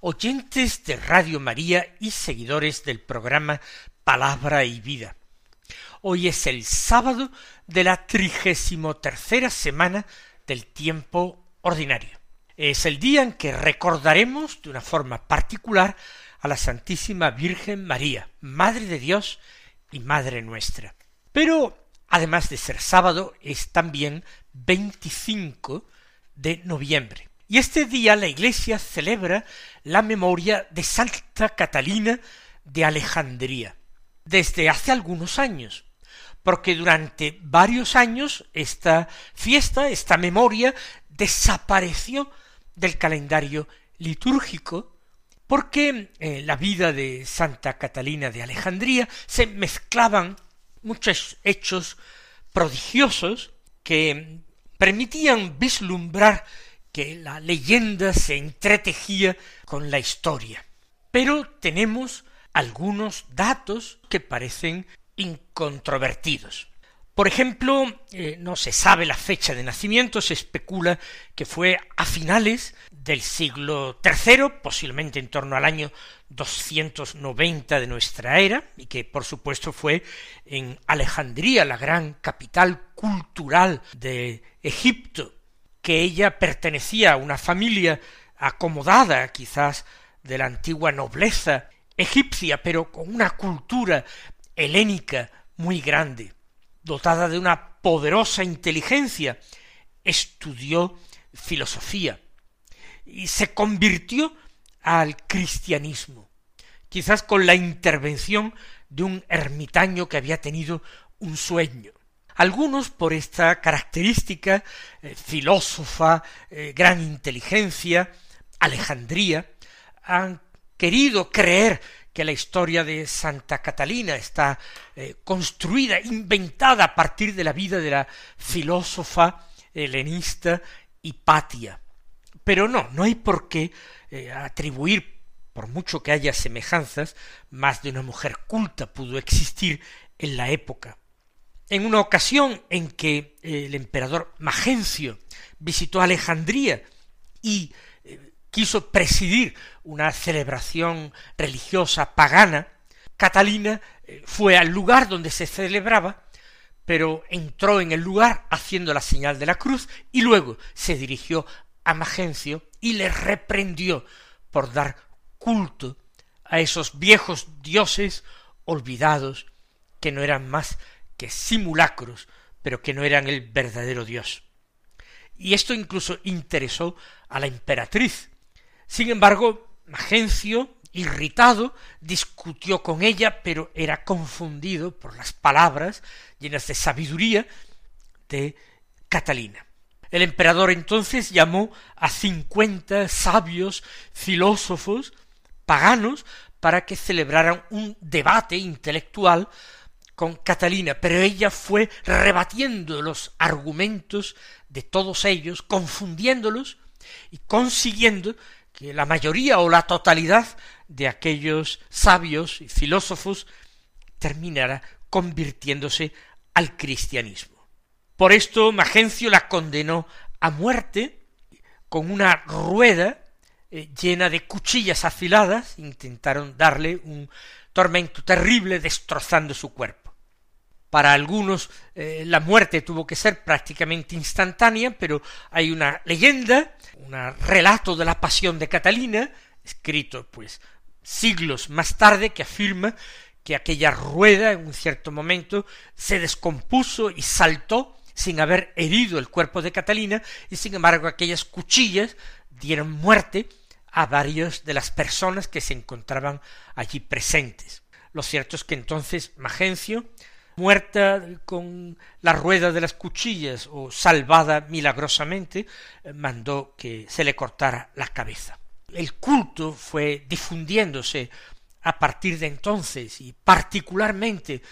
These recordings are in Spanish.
oyentes de Radio María y seguidores del programa Palabra y Vida. Hoy es el sábado de la trigésimo tercera semana del tiempo ordinario. Es el día en que recordaremos de una forma particular a la Santísima Virgen María, Madre de Dios y Madre nuestra. Pero, además de ser sábado, es también 25 de noviembre. Y este día la Iglesia celebra la memoria de Santa Catalina de Alejandría, desde hace algunos años, porque durante varios años esta fiesta, esta memoria, desapareció del calendario litúrgico, porque en eh, la vida de Santa Catalina de Alejandría se mezclaban muchos hechos prodigiosos que permitían vislumbrar que la leyenda se entretejía con la historia. Pero tenemos algunos datos que parecen incontrovertidos. Por ejemplo, eh, no se sabe la fecha de nacimiento, se especula que fue a finales del siglo III, posiblemente en torno al año 290 de nuestra era, y que por supuesto fue en Alejandría, la gran capital cultural de Egipto, que ella pertenecía a una familia acomodada, quizás de la antigua nobleza egipcia, pero con una cultura helénica muy grande, dotada de una poderosa inteligencia, estudió filosofía y se convirtió al cristianismo, quizás con la intervención de un ermitaño que había tenido un sueño. Algunos, por esta característica eh, filósofa, eh, gran inteligencia, Alejandría, han querido creer que la historia de Santa Catalina está eh, construida, inventada a partir de la vida de la filósofa helenista Hipatia. Pero no, no hay por qué atribuir, por mucho que haya semejanzas, más de una mujer culta pudo existir en la época. En una ocasión en que eh, el emperador Magencio visitó Alejandría y eh, quiso presidir una celebración religiosa pagana, Catalina eh, fue al lugar donde se celebraba, pero entró en el lugar haciendo la señal de la cruz y luego se dirigió a Magencio y le reprendió por dar culto a esos viejos dioses olvidados que no eran más que simulacros, pero que no eran el verdadero Dios. Y esto incluso interesó a la emperatriz. Sin embargo, Magencio, irritado, discutió con ella, pero era confundido por las palabras llenas de sabiduría de Catalina. El emperador entonces llamó a cincuenta sabios filósofos paganos para que celebraran un debate intelectual con Catalina, pero ella fue rebatiendo los argumentos de todos ellos, confundiéndolos y consiguiendo que la mayoría o la totalidad de aquellos sabios y filósofos terminara convirtiéndose al cristianismo. Por esto Magencio la condenó a muerte con una rueda eh, llena de cuchillas afiladas, intentaron darle un tormento terrible destrozando su cuerpo. Para algunos eh, la muerte tuvo que ser prácticamente instantánea, pero hay una leyenda, un relato de la pasión de Catalina, escrito pues siglos más tarde, que afirma que aquella rueda en un cierto momento se descompuso y saltó sin haber herido el cuerpo de Catalina, y sin embargo aquellas cuchillas dieron muerte a varios de las personas que se encontraban allí presentes. Lo cierto es que entonces Magencio muerta con la rueda de las cuchillas o salvada milagrosamente, eh, mandó que se le cortara la cabeza. el culto fue difundiéndose a partir de entonces y particularmente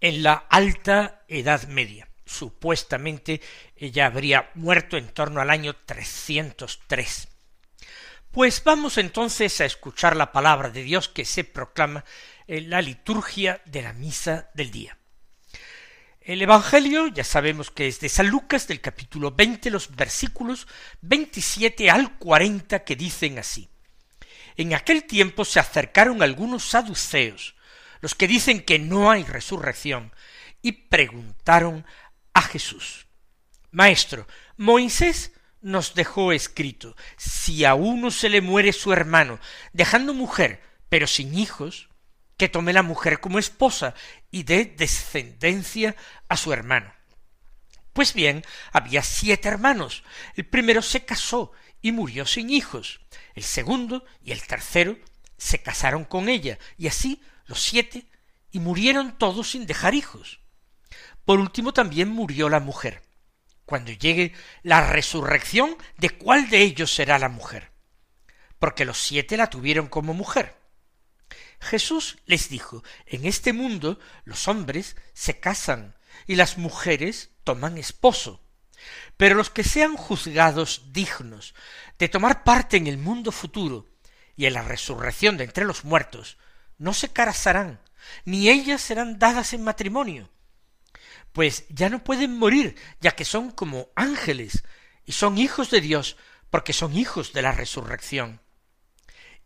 en la alta Edad Media. Supuestamente ella habría muerto en torno al año 303. Pues vamos entonces a escuchar la palabra de Dios que se proclama en la liturgia de la misa del día. El Evangelio ya sabemos que es de San Lucas del capítulo 20, los versículos 27 al 40 que dicen así. En aquel tiempo se acercaron algunos saduceos, los que dicen que no hay resurrección, y preguntaron a Jesús. Maestro, Moisés nos dejó escrito, si a uno se le muere su hermano, dejando mujer, pero sin hijos, que tome la mujer como esposa y dé descendencia a su hermano. Pues bien, había siete hermanos. El primero se casó y murió sin hijos. El segundo y el tercero se casaron con ella, y así los siete, y murieron todos sin dejar hijos. Por último también murió la mujer cuando llegue la resurrección, ¿de cuál de ellos será la mujer? Porque los siete la tuvieron como mujer. Jesús les dijo, en este mundo los hombres se casan y las mujeres toman esposo, pero los que sean juzgados dignos de tomar parte en el mundo futuro y en la resurrección de entre los muertos, no se casarán, ni ellas serán dadas en matrimonio, pues ya no pueden morir, ya que son como ángeles, y son hijos de Dios, porque son hijos de la resurrección.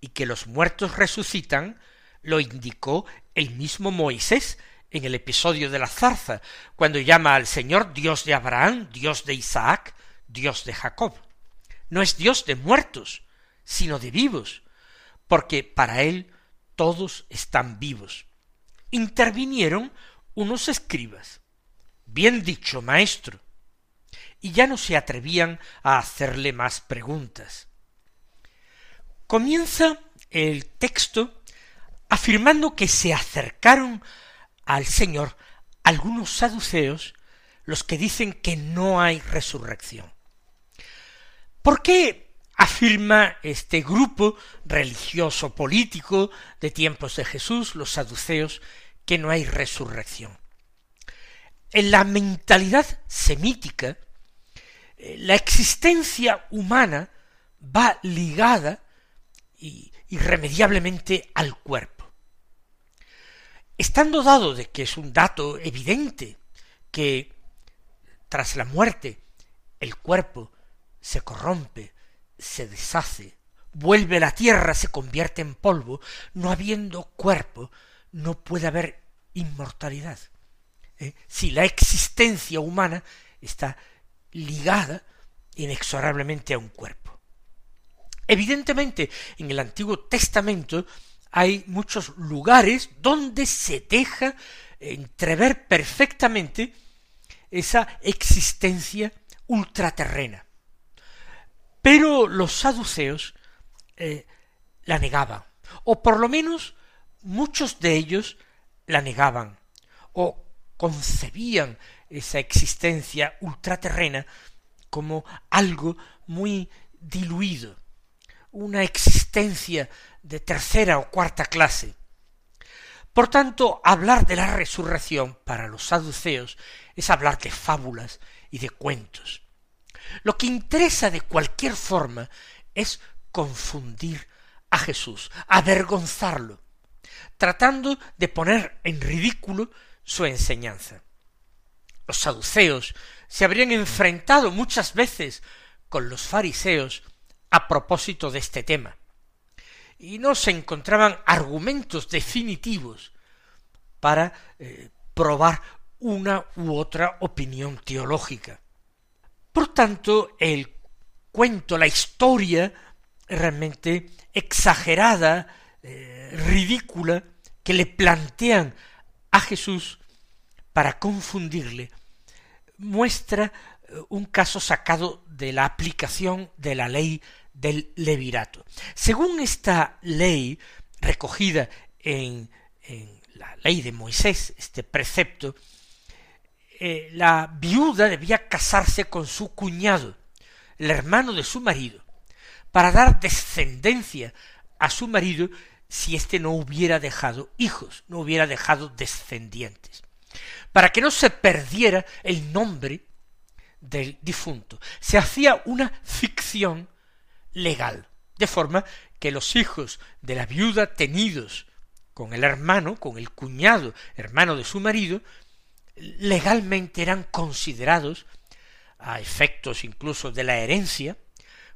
Y que los muertos resucitan, lo indicó el mismo Moisés en el episodio de la zarza, cuando llama al Señor Dios de Abraham, Dios de Isaac, Dios de Jacob. No es Dios de muertos, sino de vivos, porque para él todos están vivos. Intervinieron unos escribas Bien dicho, maestro. Y ya no se atrevían a hacerle más preguntas. Comienza el texto afirmando que se acercaron al Señor algunos saduceos, los que dicen que no hay resurrección. ¿Por qué afirma este grupo religioso político de tiempos de Jesús, los saduceos, que no hay resurrección? en la mentalidad semítica, eh, la existencia humana va ligada irremediablemente al cuerpo. Estando dado de que es un dato evidente que tras la muerte el cuerpo se corrompe, se deshace, vuelve a la tierra, se convierte en polvo, no habiendo cuerpo, no puede haber inmortalidad. ¿eh? si la existencia humana está ligada inexorablemente a un cuerpo. Evidentemente, en el Antiguo Testamento hay muchos lugares donde se deja entrever perfectamente esa existencia ultraterrena. Pero los saduceos eh, la negaban, o por lo menos muchos de ellos la negaban, o concebían esa existencia ultraterrena como algo muy diluido, una existencia de tercera o cuarta clase. Por tanto, hablar de la resurrección para los saduceos es hablar de fábulas y de cuentos. Lo que interesa de cualquier forma es confundir a Jesús, avergonzarlo, tratando de poner en ridículo su enseñanza. Los saduceos se habrían enfrentado muchas veces con los fariseos a propósito de este tema, y no se encontraban argumentos definitivos para eh, probar una u otra opinión teológica. Por tanto, el cuento, la historia realmente exagerada, eh, ridícula, que le plantean a Jesús para confundirle, muestra eh, un caso sacado de la aplicación de la ley del levirato. Según esta ley recogida en, la ley de Moisés, este precepto, eh, la viuda debía casarse con su cuñado, el hermano de su marido, para dar descendencia a su marido si éste no hubiera dejado hijos, no hubiera dejado descendientes, para que no se perdiera el nombre del difunto. Se hacía una ficción legal, de forma que los hijos de la viuda tenidos con el hermano, con el cuñado, hermano de su marido, legalmente eran considerados, a efectos incluso de la herencia,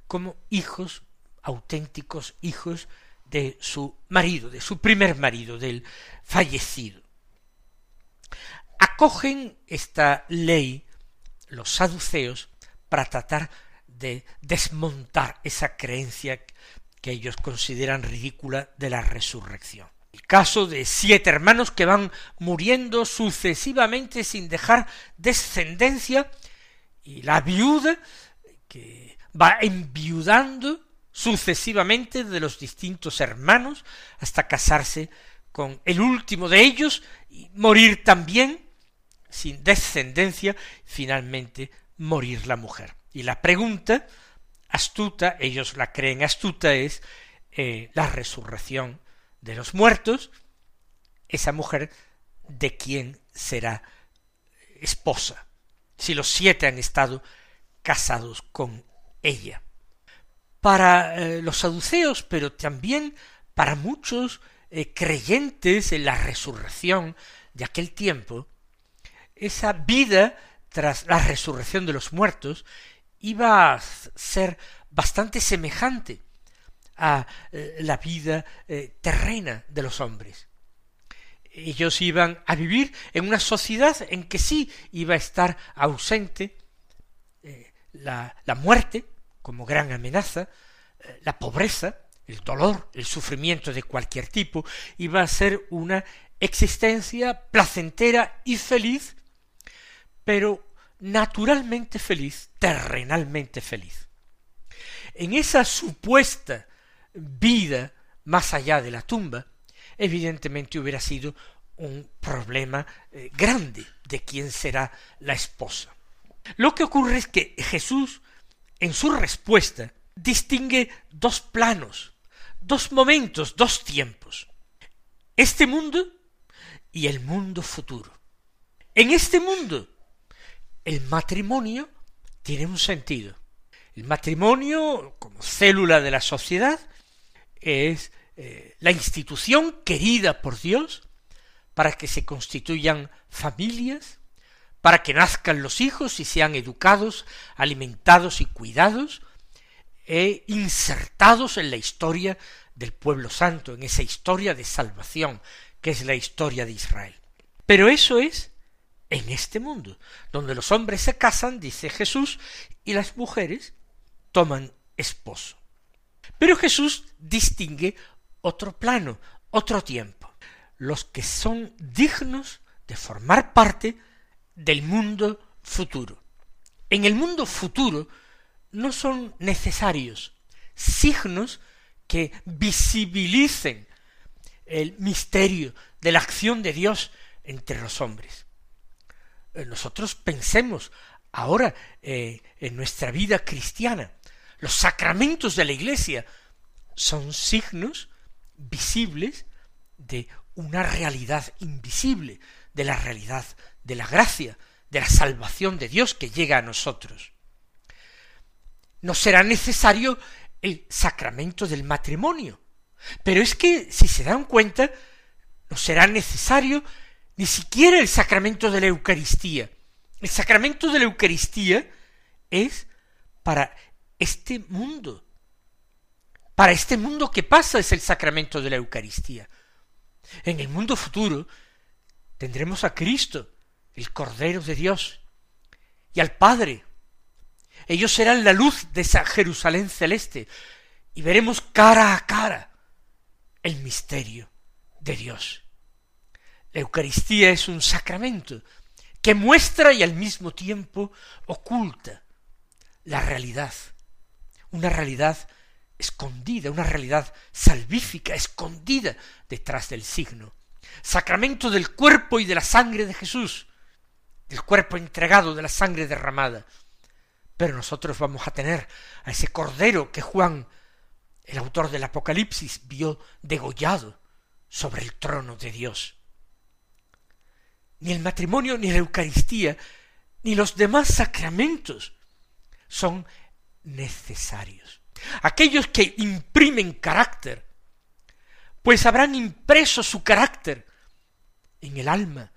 como hijos auténticos hijos de su marido, de su primer marido, del fallecido. Acogen esta ley los saduceos para tratar de desmontar esa creencia que ellos consideran ridícula de la resurrección. El caso de siete hermanos que van muriendo sucesivamente sin dejar descendencia y la viuda que va enviudando sucesivamente de los distintos hermanos hasta casarse con el último de ellos y morir también sin descendencia, finalmente morir la mujer. Y la pregunta astuta, ellos la creen astuta, es eh, la resurrección de los muertos, esa mujer de quién será esposa, si los siete han estado casados con ella. Para eh, los saduceos, pero también para muchos eh, creyentes en la resurrección de aquel tiempo, esa vida tras la resurrección de los muertos iba a ser bastante semejante a eh, la vida eh, terrena de los hombres. Ellos iban a vivir en una sociedad en que sí iba a estar ausente eh, la, la, muerte como gran amenaza, la pobreza, el dolor, el sufrimiento de cualquier tipo, iba a ser una existencia placentera y feliz pero naturalmente feliz, terrenalmente feliz. En esa supuesta vida más allá de la tumba, evidentemente hubiera sido un problema eh, grande de quién será la esposa. Lo que ocurre es que Jesús, en su respuesta, distingue dos planos, dos momentos, dos tiempos. Este mundo y el mundo futuro. En este mundo el matrimonio tiene un sentido. El matrimonio, como célula de la sociedad, es eh, la institución querida por Dios para que se constituyan familias, para que nazcan los hijos y sean educados, alimentados y cuidados, e insertados en la historia del pueblo santo, en esa historia de salvación que es la historia de Israel. Pero eso es en este mundo, donde los hombres se casan, dice Jesús, y las mujeres toman esposo. Pero Jesús distingue otro plano, otro tiempo, los que son dignos de formar parte del mundo futuro. En el mundo futuro no son necesarios signos que visibilicen el misterio de la acción de Dios entre los hombres. Eh, nosotros pensemos ahora eh, en nuestra vida cristiana. Los sacramentos de la Iglesia son signos visibles de una realidad invisible, de la realidad de la gracia, de la salvación de Dios que llega a nosotros. No será necesario el sacramento del matrimonio, pero es que, si se dan cuenta, no será necesario ni siquiera el sacramento de la Eucaristía. El sacramento de la Eucaristía es para este mundo. Para este mundo que pasa es el sacramento de la Eucaristía. En el mundo futuro tendremos a Cristo, el Cordero de Dios, y al Padre. Ellos serán la luz de esa Jerusalén celeste, y veremos cara a cara el misterio de Dios. La Eucaristía es un sacramento que muestra y al mismo tiempo oculta la realidad, una realidad escondida, una realidad salvífica, escondida detrás del signo. Sacramento del cuerpo y de la sangre de Jesús, del cuerpo entregado, de la sangre derramada. Pero nosotros vamos a tener a ese cordero que Juan el autor del Apocalipsis vio degollado sobre el trono de Dios. Ni el matrimonio, ni la Eucaristía, ni los demás sacramentos son necesarios. Aquellos que imprimen carácter, pues habrán impreso su carácter en el alma,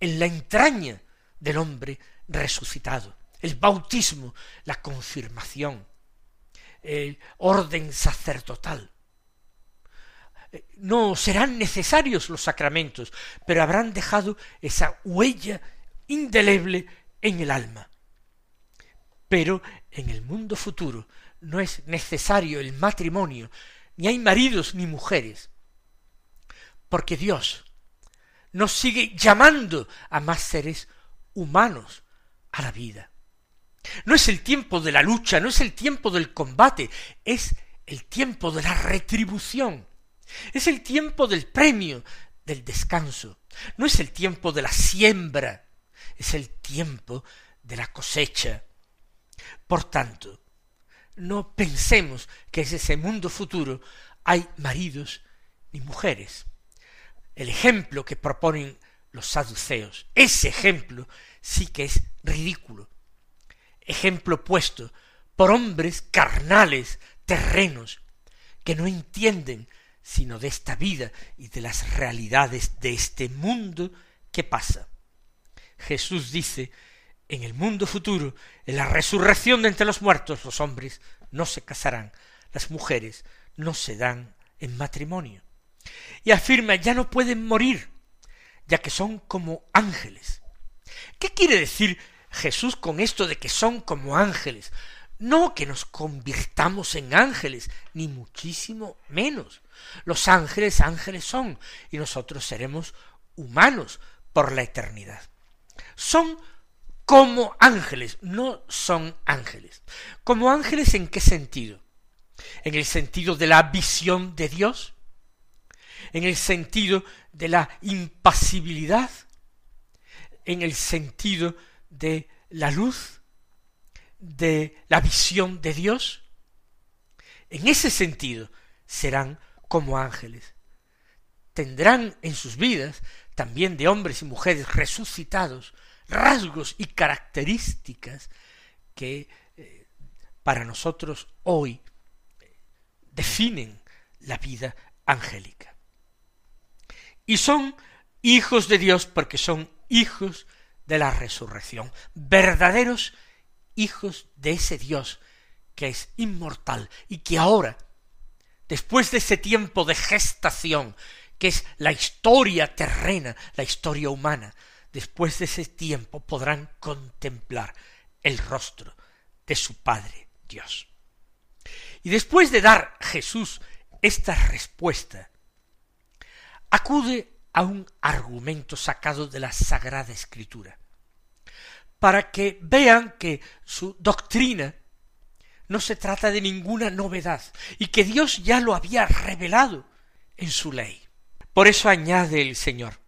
en la entraña del hombre resucitado. El bautismo, la confirmación, el orden sacerdotal. No serán necesarios los sacramentos, pero habrán dejado esa huella indeleble en el alma. Pero en el mundo futuro no es necesario el matrimonio, ni hay maridos ni mujeres, porque Dios nos sigue llamando a más seres humanos a la vida. No es el tiempo de la lucha, no es el tiempo del combate, es el tiempo de la retribución, es el tiempo del premio, del descanso, no es el tiempo de la siembra, es el tiempo de la cosecha. Por tanto, no pensemos que en ese mundo futuro hay maridos ni mujeres. El ejemplo que proponen los saduceos, ese ejemplo sí que es ridículo. Ejemplo puesto por hombres carnales, terrenos, que no entienden sino de esta vida y de las realidades de este mundo que pasa. Jesús dice, en el mundo futuro, en la resurrección de entre los muertos, los hombres no se casarán, las mujeres no se dan en matrimonio. Y afirma, ya no pueden morir, ya que son como ángeles. ¿Qué quiere decir Jesús con esto de que son como ángeles? No que nos convirtamos en ángeles, ni muchísimo menos. Los ángeles ángeles son, y nosotros seremos humanos por la eternidad. Son como ángeles, no son ángeles. ¿Como ángeles en qué sentido? ¿En el sentido de la visión de Dios? ¿En el sentido de la impasibilidad? ¿En el sentido de la luz? ¿De la visión de Dios? En ese sentido serán como ángeles. Tendrán en sus vidas, también de hombres y mujeres resucitados, rasgos y características que eh, para nosotros hoy eh, definen la vida angélica. Y son hijos de Dios porque son hijos de la resurrección, verdaderos hijos de ese Dios que es inmortal y que ahora, después de ese tiempo de gestación, que es la historia terrena, la historia humana, después de ese tiempo podrán contemplar el rostro de su Padre Dios. Y después de dar Jesús esta respuesta, acude a un argumento sacado de la Sagrada Escritura, para que vean que su doctrina no se trata de ninguna novedad y que Dios ya lo había revelado en su ley. Por eso añade el Señor,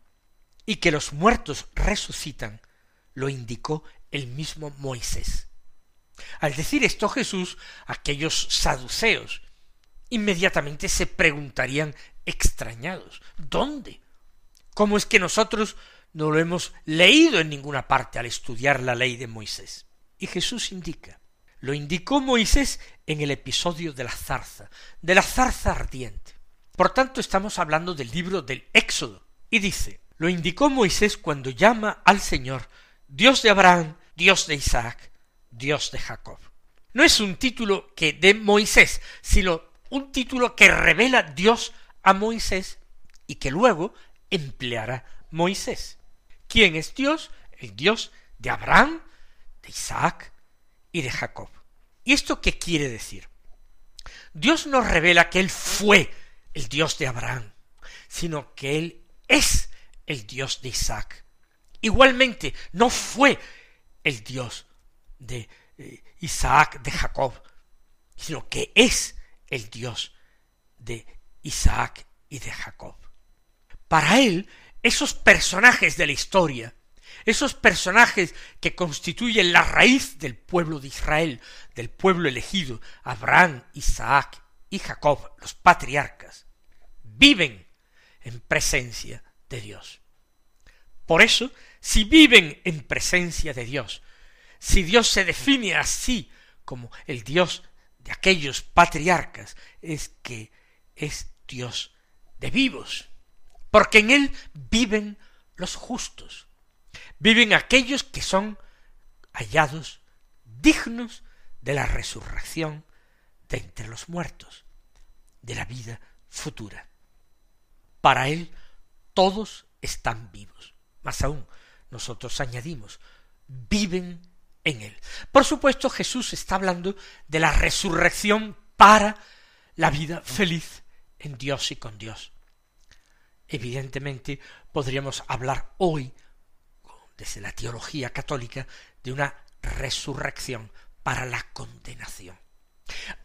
y que los muertos resucitan, lo indicó el mismo Moisés. Al decir esto Jesús, aquellos saduceos inmediatamente se preguntarían extrañados, ¿dónde? ¿Cómo es que nosotros no lo hemos leído en ninguna parte al estudiar la ley de Moisés? Y Jesús indica, lo indicó Moisés en el episodio de la zarza, de la zarza ardiente. Por tanto, estamos hablando del libro del Éxodo, y dice, lo indicó Moisés cuando llama al Señor Dios de Abraham, Dios de Isaac, Dios de Jacob. No es un título que dé Moisés, sino un título que revela Dios a Moisés y que luego empleará Moisés. ¿Quién es Dios? El Dios de Abraham, de Isaac y de Jacob. ¿Y esto qué quiere decir? Dios nos revela que Él fue el Dios de Abraham, sino que Él es el Dios de Isaac. Igualmente, no fue el Dios de eh, Isaac, de Jacob, sino que es el Dios de Isaac y de Jacob. Para él, esos personajes de la historia, esos personajes que constituyen la raíz del pueblo de Israel, del pueblo elegido, Abraham, Isaac y Jacob, los patriarcas, viven en presencia de Dios. Por eso, si viven en presencia de Dios, si Dios se define así como el Dios de aquellos patriarcas, es que es Dios de vivos, porque en Él viven los justos, viven aquellos que son hallados dignos de la resurrección de entre los muertos, de la vida futura. Para Él todos están vivos. Más aún, nosotros añadimos, viven en Él. Por supuesto, Jesús está hablando de la resurrección para la vida feliz en Dios y con Dios. Evidentemente, podríamos hablar hoy, desde la teología católica, de una resurrección para la condenación,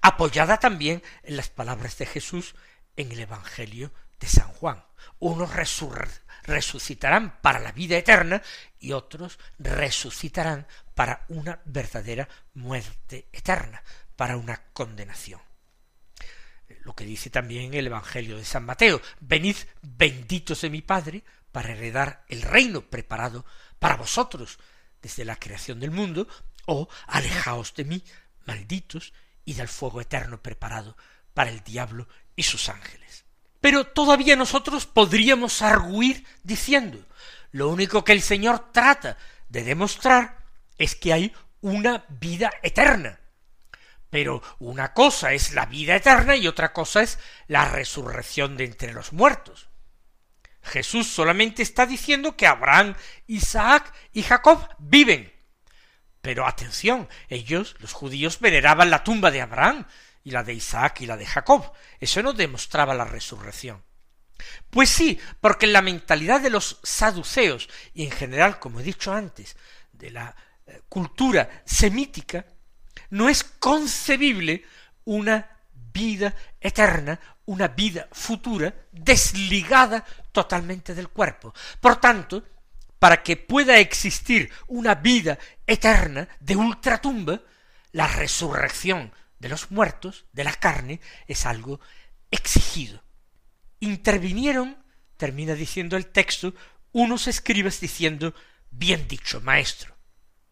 apoyada también en las palabras de Jesús en el Evangelio de San Juan. Unos resucitarán para la vida eterna y otros resucitarán para una verdadera muerte eterna, para una condenación. Lo que dice también el Evangelio de San Mateo, venid benditos de mi Padre para heredar el reino preparado para vosotros desde la creación del mundo, o alejaos de mí, malditos, y del fuego eterno preparado para el diablo y sus ángeles. Pero todavía nosotros podríamos arguir diciendo, lo único que el Señor trata de demostrar es que hay una vida eterna. Pero una cosa es la vida eterna y otra cosa es la resurrección de entre los muertos. Jesús solamente está diciendo que Abraham, Isaac y Jacob viven. Pero atención, ellos, los judíos, veneraban la tumba de Abraham y la de Isaac y la de Jacob. Eso no demostraba la resurrección. Pues sí, porque en la mentalidad de los saduceos y en general, como he dicho antes, de la eh, cultura semítica, no es concebible una vida eterna, una vida futura desligada totalmente del cuerpo. Por tanto, para que pueda existir una vida eterna de ultratumba, la resurrección de los muertos, de la carne, es algo exigido. Intervinieron, termina diciendo el texto, unos escribas diciendo, bien dicho, maestro.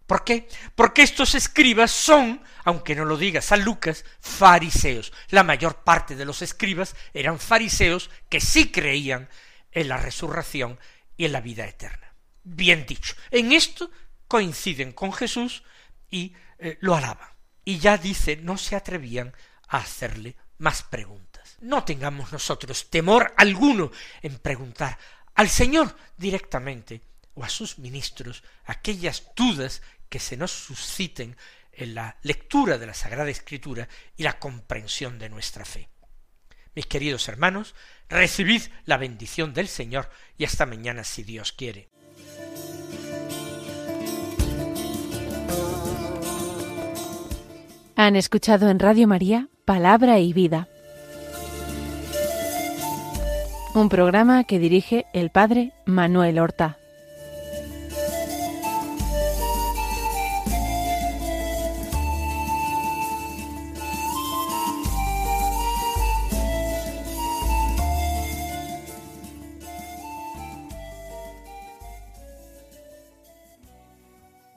¿Por qué? Porque estos escribas son, aunque no lo diga San Lucas, fariseos. La mayor parte de los escribas eran fariseos que sí creían en la resurrección y en la vida eterna. Bien dicho. En esto coinciden con Jesús y eh, lo alaban. Y ya dice, no se atrevían a hacerle más preguntas. No tengamos nosotros temor alguno en preguntar al Señor directamente o a sus ministros aquellas dudas que se nos susciten en la lectura de la Sagrada Escritura y la comprensión de nuestra fe. Mis queridos hermanos, recibid la bendición del Señor y hasta mañana si Dios quiere. Han escuchado en Radio María Palabra y Vida, un programa que dirige el Padre Manuel Horta.